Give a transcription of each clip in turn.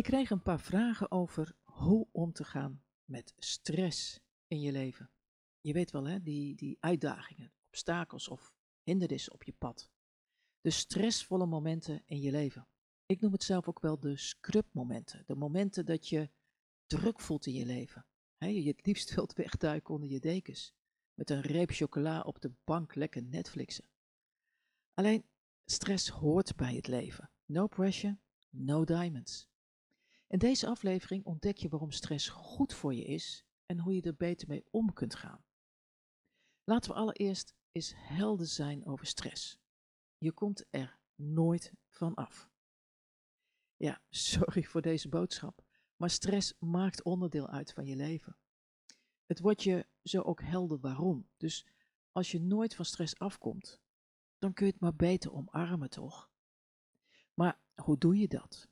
Ik kreeg een paar vragen over hoe om te gaan met stress in je leven. Je weet wel, hè, die, die uitdagingen, obstakels of hindernissen op je pad. De stressvolle momenten in je leven. Ik noem het zelf ook wel de scrubmomenten. De momenten dat je druk voelt in je leven. Je het liefst wilt wegduiken onder je dekens. Met een reep chocola op de bank lekker Netflixen. Alleen, stress hoort bij het leven. No pressure, no diamonds. In deze aflevering ontdek je waarom stress goed voor je is en hoe je er beter mee om kunt gaan. Laten we allereerst eens helder zijn over stress. Je komt er nooit van af. Ja, sorry voor deze boodschap, maar stress maakt onderdeel uit van je leven. Het wordt je zo ook helder waarom. Dus als je nooit van stress afkomt, dan kun je het maar beter omarmen, toch? Maar hoe doe je dat?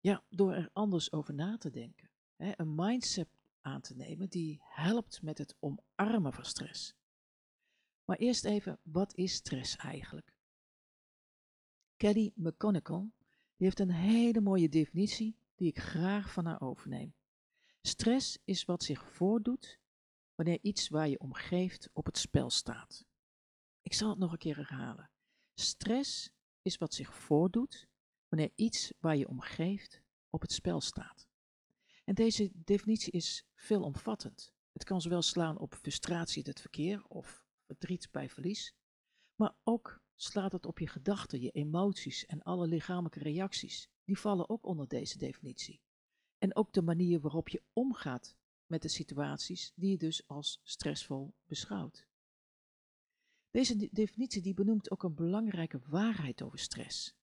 Ja, door er anders over na te denken. Hè, een mindset aan te nemen die helpt met het omarmen van stress. Maar eerst even, wat is stress eigenlijk? Kelly McConical die heeft een hele mooie definitie die ik graag van haar overneem. Stress is wat zich voordoet wanneer iets waar je om geeft op het spel staat. Ik zal het nog een keer herhalen. Stress is wat zich voordoet wanneer iets waar je om geeft op het spel staat. En deze definitie is veelomvattend. Het kan zowel slaan op frustratie in het verkeer of verdriet bij verlies, maar ook slaat het op je gedachten, je emoties en alle lichamelijke reacties. Die vallen ook onder deze definitie. En ook de manier waarop je omgaat met de situaties die je dus als stressvol beschouwt. Deze definitie die benoemt ook een belangrijke waarheid over stress.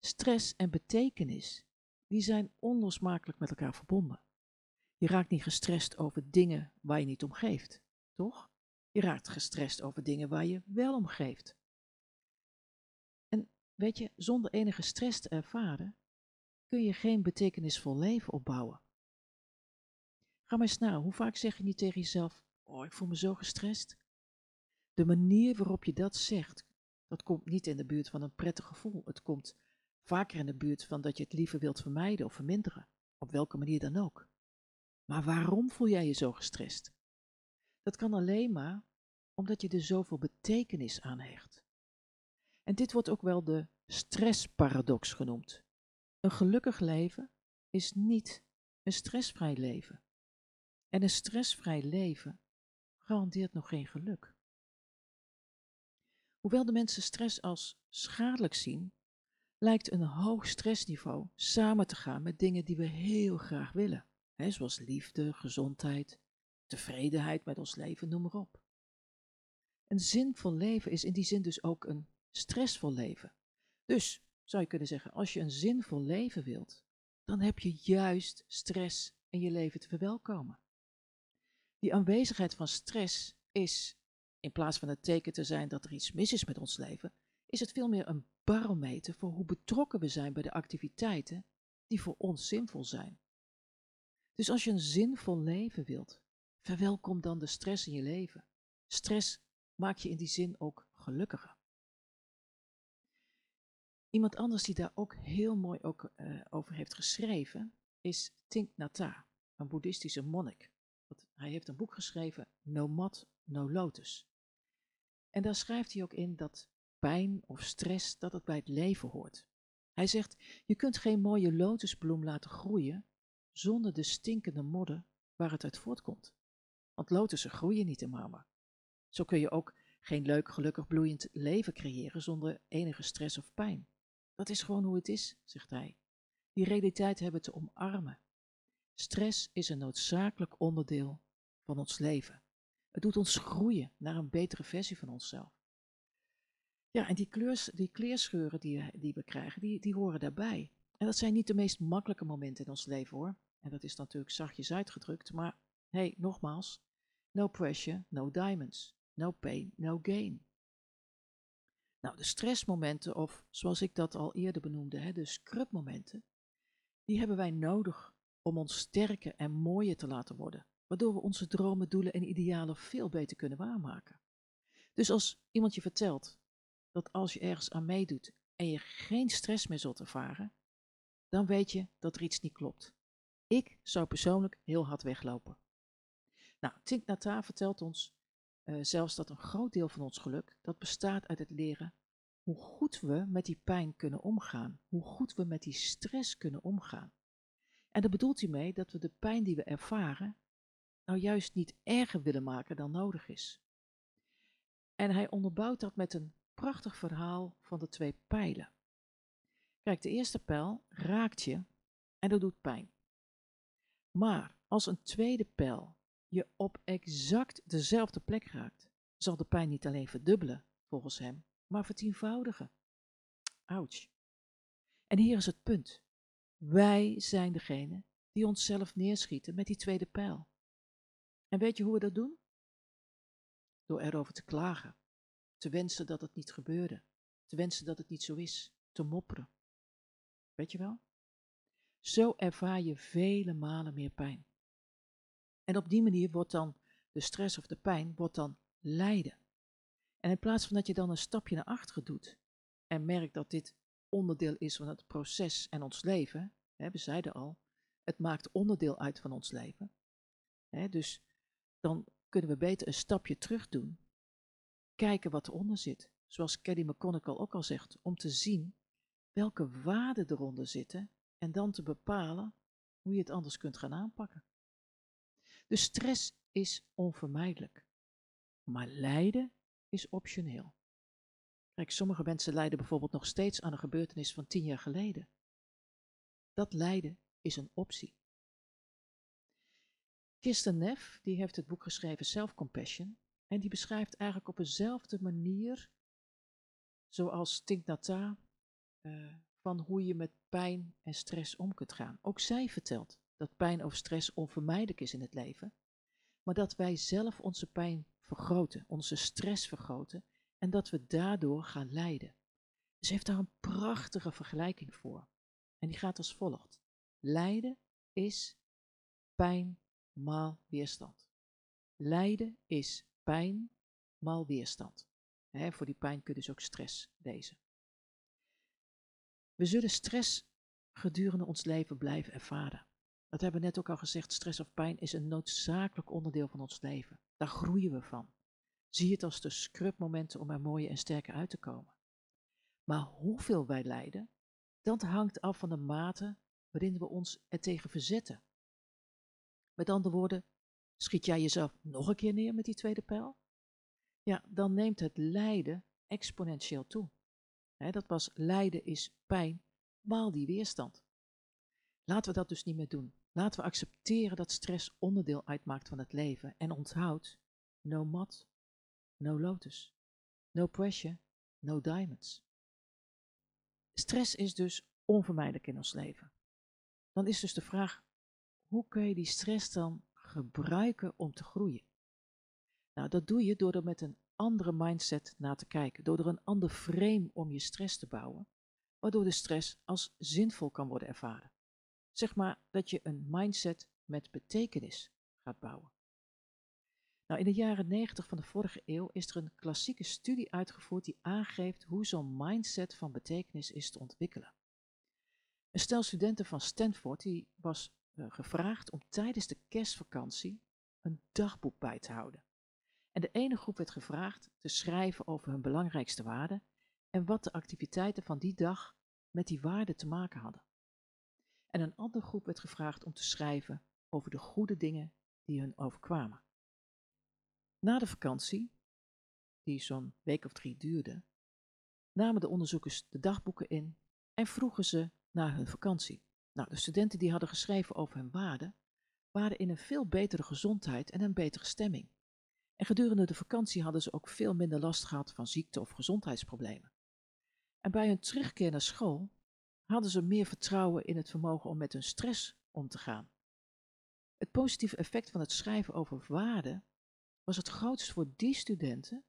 Stress en betekenis, die zijn onlosmakelijk met elkaar verbonden. Je raakt niet gestrest over dingen waar je niet om geeft, toch? Je raakt gestrest over dingen waar je wel om geeft. En weet je, zonder enige stress te ervaren, kun je geen betekenisvol leven opbouwen. Ga maar eens na, hoe vaak zeg je niet tegen jezelf, oh ik voel me zo gestrest? De manier waarop je dat zegt, dat komt niet in de buurt van een prettig gevoel. Het komt vaker in de buurt van dat je het liever wilt vermijden of verminderen, op welke manier dan ook. Maar waarom voel jij je zo gestrest? Dat kan alleen maar omdat je er zoveel betekenis aan hecht. En dit wordt ook wel de stressparadox genoemd. Een gelukkig leven is niet een stressvrij leven. En een stressvrij leven garandeert nog geen geluk. Hoewel de mensen stress als schadelijk zien, lijkt een hoog stressniveau samen te gaan met dingen die we heel graag willen, hè, zoals liefde, gezondheid, tevredenheid met ons leven, noem maar op. Een zinvol leven is in die zin dus ook een stressvol leven. Dus zou je kunnen zeggen, als je een zinvol leven wilt, dan heb je juist stress in je leven te verwelkomen. Die aanwezigheid van stress is, in plaats van het teken te zijn dat er iets mis is met ons leven, is het veel meer een barometer voor hoe betrokken we zijn bij de activiteiten die voor ons zinvol zijn. Dus als je een zinvol leven wilt, verwelkom dan de stress in je leven. Stress maakt je in die zin ook gelukkiger. Iemand anders die daar ook heel mooi ook, uh, over heeft geschreven, is Tink Nata, een boeddhistische monnik. Hij heeft een boek geschreven, No Mat, No Lotus. En daar schrijft hij ook in dat pijn of stress, dat het bij het leven hoort. Hij zegt, je kunt geen mooie lotusbloem laten groeien zonder de stinkende modder waar het uit voortkomt. Want lotussen groeien niet in marmer. Zo kun je ook geen leuk, gelukkig, bloeiend leven creëren zonder enige stress of pijn. Dat is gewoon hoe het is, zegt hij. Die realiteit hebben te omarmen. Stress is een noodzakelijk onderdeel van ons leven. Het doet ons groeien naar een betere versie van onszelf. Ja, en die, kleurs, die kleerscheuren die, die we krijgen, die, die horen daarbij. En dat zijn niet de meest makkelijke momenten in ons leven hoor. En dat is natuurlijk zachtjes uitgedrukt, maar hey, nogmaals, no pressure, no diamonds. No pain, no gain. Nou, de stressmomenten, of zoals ik dat al eerder benoemde, hè, de scrubmomenten, die hebben wij nodig om ons sterker en mooier te laten worden, waardoor we onze dromen, doelen en idealen veel beter kunnen waarmaken. Dus als iemand je vertelt dat als je ergens aan meedoet en je geen stress meer zult ervaren, dan weet je dat er iets niet klopt. Ik zou persoonlijk heel hard weglopen. Nou, Tink Nata vertelt ons uh, zelfs dat een groot deel van ons geluk, dat bestaat uit het leren hoe goed we met die pijn kunnen omgaan, hoe goed we met die stress kunnen omgaan. En daar bedoelt hij mee dat we de pijn die we ervaren, nou juist niet erger willen maken dan nodig is. En hij onderbouwt dat met een prachtig verhaal van de twee pijlen. Kijk, de eerste pijl raakt je en dat doet pijn. Maar als een tweede pijl je op exact dezelfde plek raakt, zal de pijn niet alleen verdubbelen, volgens hem, maar vertienvoudigen. Ouch. En hier is het punt. Wij zijn degene die onszelf neerschieten met die tweede pijl. En weet je hoe we dat doen? Door erover te klagen, te wensen dat het niet gebeurde, te wensen dat het niet zo is, te mopperen. Weet je wel? Zo ervaar je vele malen meer pijn. En op die manier wordt dan de stress of de pijn wordt dan lijden. En in plaats van dat je dan een stapje naar achteren doet en merkt dat dit onderdeel is van het proces en ons leven, hè, we zeiden al, het maakt onderdeel uit van ons leven. Hè, dus dan kunnen we beter een stapje terug doen, kijken wat eronder zit. Zoals Kelly McConnell ook al zegt, om te zien welke waarden eronder zitten en dan te bepalen hoe je het anders kunt gaan aanpakken. De stress is onvermijdelijk, maar lijden is optioneel. Kijk, sommige mensen lijden bijvoorbeeld nog steeds aan een gebeurtenis van tien jaar geleden. Dat lijden is een optie. Kirsten Neff die heeft het boek geschreven Self-Compassion en die beschrijft eigenlijk op eenzelfde manier zoals Tink Nata uh, van hoe je met pijn en stress om kunt gaan. Ook zij vertelt dat pijn of stress onvermijdelijk is in het leven, maar dat wij zelf onze pijn vergroten, onze stress vergroten en dat we daardoor gaan lijden. Ze heeft daar een prachtige vergelijking voor. En die gaat als volgt. Lijden is pijn maal weerstand. Lijden is pijn maal weerstand. voor die pijn kun je dus ook stress lezen. We zullen stress gedurende ons leven blijven ervaren. Dat hebben we net ook al gezegd, stress of pijn is een noodzakelijk onderdeel van ons leven. Daar groeien we van. Zie het als de scrubmomenten om er mooie en sterker uit te komen. Maar hoeveel wij lijden, dat hangt af van de mate waarin we ons ertegen verzetten. Met andere woorden, schiet jij jezelf nog een keer neer met die tweede pijl? Ja, dan neemt het lijden exponentieel toe. dat was lijden is pijn, maal die weerstand. Laten we dat dus niet meer doen. Laten we accepteren dat stress onderdeel uitmaakt van het leven en onthoud, no mat, no lotus, no pressure, no diamonds. Stress is dus onvermijdelijk in ons leven. Dan is dus de vraag, hoe kun je die stress dan gebruiken om te groeien? Nou, dat doe je door er met een andere mindset naar te kijken, door er een ander frame om je stress te bouwen, waardoor de stress als zinvol kan worden ervaren. Zeg maar dat je een mindset met betekenis gaat bouwen. Nou, in de jaren 90 van de vorige eeuw is er een klassieke studie uitgevoerd die aangeeft hoe zo'n mindset van betekenis is te ontwikkelen. Een stel studenten van Stanford die was gevraagd om tijdens de kerstvakantie een dagboek bij te houden. En de ene groep werd gevraagd te schrijven over hun belangrijkste waarden en wat de activiteiten van die dag met die waarden te maken hadden. En een andere groep werd gevraagd om te schrijven over de goede dingen die hun overkwamen. Na de vakantie, die zo'n week of drie duurde, namen de onderzoekers de dagboeken in en vroegen ze naar hun vakantie. Nou, de studenten die hadden geschreven over hun waarden, waren in een veel betere gezondheid en een betere stemming. En gedurende de vakantie hadden ze ook veel minder last gehad van ziekte of gezondheidsproblemen. En bij hun terugkeer naar school hadden ze meer vertrouwen in het vermogen om met hun stress om te gaan. Het positieve effect van het schrijven over waarden was het grootst voor die studenten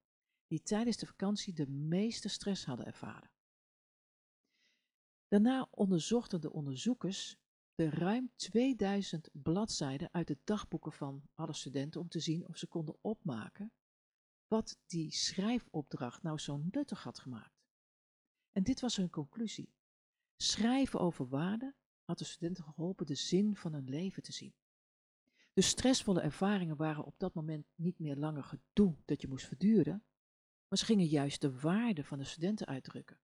die tijdens de vakantie de meeste stress hadden ervaren. Daarna onderzochten de onderzoekers de ruim 2000 bladzijden uit de dagboeken van alle studenten om te zien of ze konden opmaken wat die schrijfopdracht nou zo nuttig had gemaakt. En dit was hun conclusie. Schrijven over waarden had de studenten geholpen de zin van hun leven te zien. De stressvolle ervaringen waren op dat moment niet meer langer gedoe dat je moest verduren, maar ze gingen juist de waarde van de studenten uitdrukken.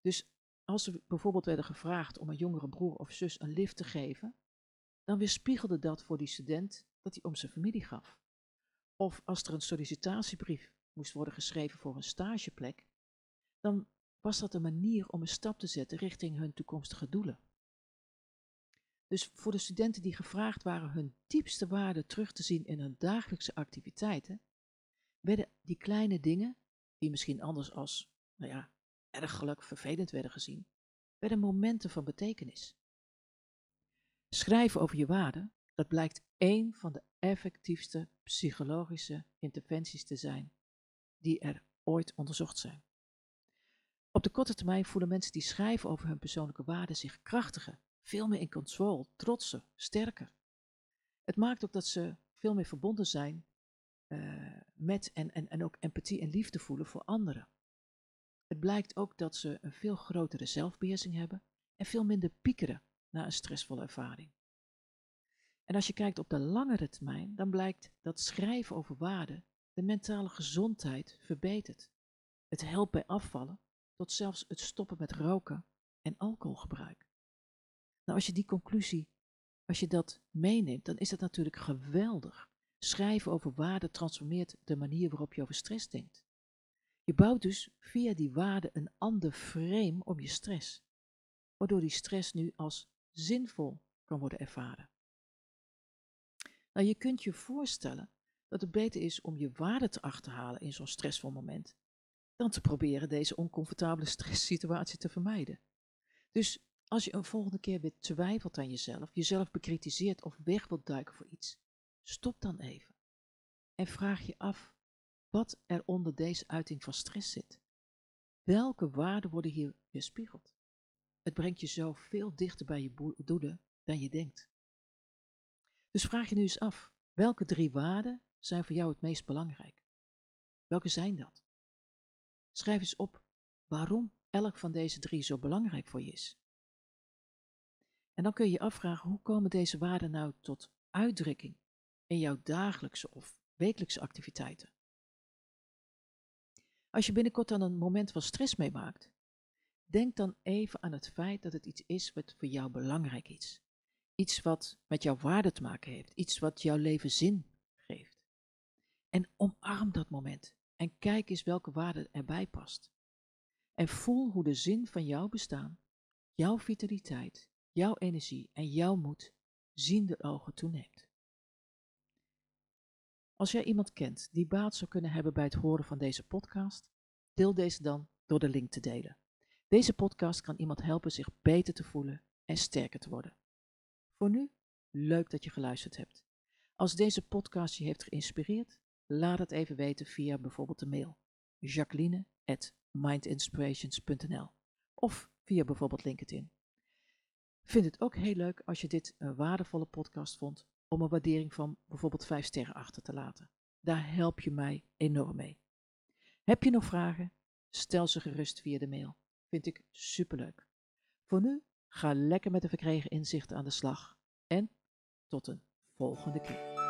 Dus als ze bijvoorbeeld werden gevraagd om een jongere broer of zus een lift te geven, dan weerspiegelde dat voor die student dat hij om zijn familie gaf. Of als er een sollicitatiebrief moest worden geschreven voor een stageplek, dan was dat een manier om een stap te zetten richting hun toekomstige doelen. Dus voor de studenten die gevraagd waren hun diepste waarden terug te zien in hun dagelijkse activiteiten, werden die kleine dingen, die misschien anders als, nou ja, ergelijk vervelend werden gezien, werden momenten van betekenis. Schrijven over je waarden, dat blijkt één van de effectiefste psychologische interventies te zijn die er ooit onderzocht zijn. Op de korte termijn voelen mensen die schrijven over hun persoonlijke waarden zich krachtiger, veel meer in controle, trotser, sterker. Het maakt ook dat ze veel meer verbonden zijn uh, met en, en, en ook empathie en liefde voelen voor anderen. Het blijkt ook dat ze een veel grotere zelfbeheersing hebben en veel minder piekeren na een stressvolle ervaring. En als je kijkt op de langere termijn, dan blijkt dat schrijven over waarden de mentale gezondheid verbetert. Het helpt bij afvallen tot zelfs het stoppen met roken en alcoholgebruik. Nou, als je die conclusie, als je dat meeneemt, dan is dat natuurlijk geweldig. Schrijven over waarden transformeert de manier waarop je over stress denkt. Je bouwt dus via die waarden een ander frame om je stress, waardoor die stress nu als zinvol kan worden ervaren. Nou, je kunt je voorstellen dat het beter is om je waarde te achterhalen in zo'n stressvol moment, dan te proberen deze oncomfortabele stresssituatie te vermijden. Dus als je een volgende keer weer twijfelt aan jezelf, jezelf bekritiseert of weg wilt duiken voor iets, stop dan even en vraag je af wat er onder deze uiting van stress zit. Welke waarden worden hier weerspiegeld? Het brengt je zo veel dichter bij je doelen dan je denkt. Dus vraag je nu eens af, welke drie waarden zijn voor jou het meest belangrijk? Welke zijn dat? Schrijf eens op waarom elk van deze drie zo belangrijk voor je is. En dan kun je je afvragen, hoe komen deze waarden nou tot uitdrukking in jouw dagelijkse of wekelijkse activiteiten? Als je binnenkort dan een moment van stress meemaakt, denk dan even aan het feit dat het iets is wat voor jou belangrijk is. Iets wat met jouw waarde te maken heeft, iets wat jouw leven zin geeft. En omarm dat moment en kijk eens welke waarde erbij past. En voel hoe de zin van jouw bestaan, jouw vitaliteit, jouw energie en jouw moed ziende ogen toeneemt. Als jij iemand kent die baat zou kunnen hebben bij het horen van deze podcast, deel deze dan door de link te delen. Deze podcast kan iemand helpen zich beter te voelen en sterker te worden. Voor nu, leuk dat je geluisterd hebt. Als deze podcast je heeft geïnspireerd, laat het even weten via bijvoorbeeld de mail jacqueline@mindinspirations.nl of via bijvoorbeeld LinkedIn. Vind het ook heel leuk als je dit een waardevolle podcast vond om een waardering van bijvoorbeeld 5 sterren achter te laten. Daar help je mij enorm mee. Heb je nog vragen? Stel ze gerust via de mail. Vind ik superleuk. Voor nu, ga lekker met de verkregen inzichten aan de slag. En tot een volgende keer.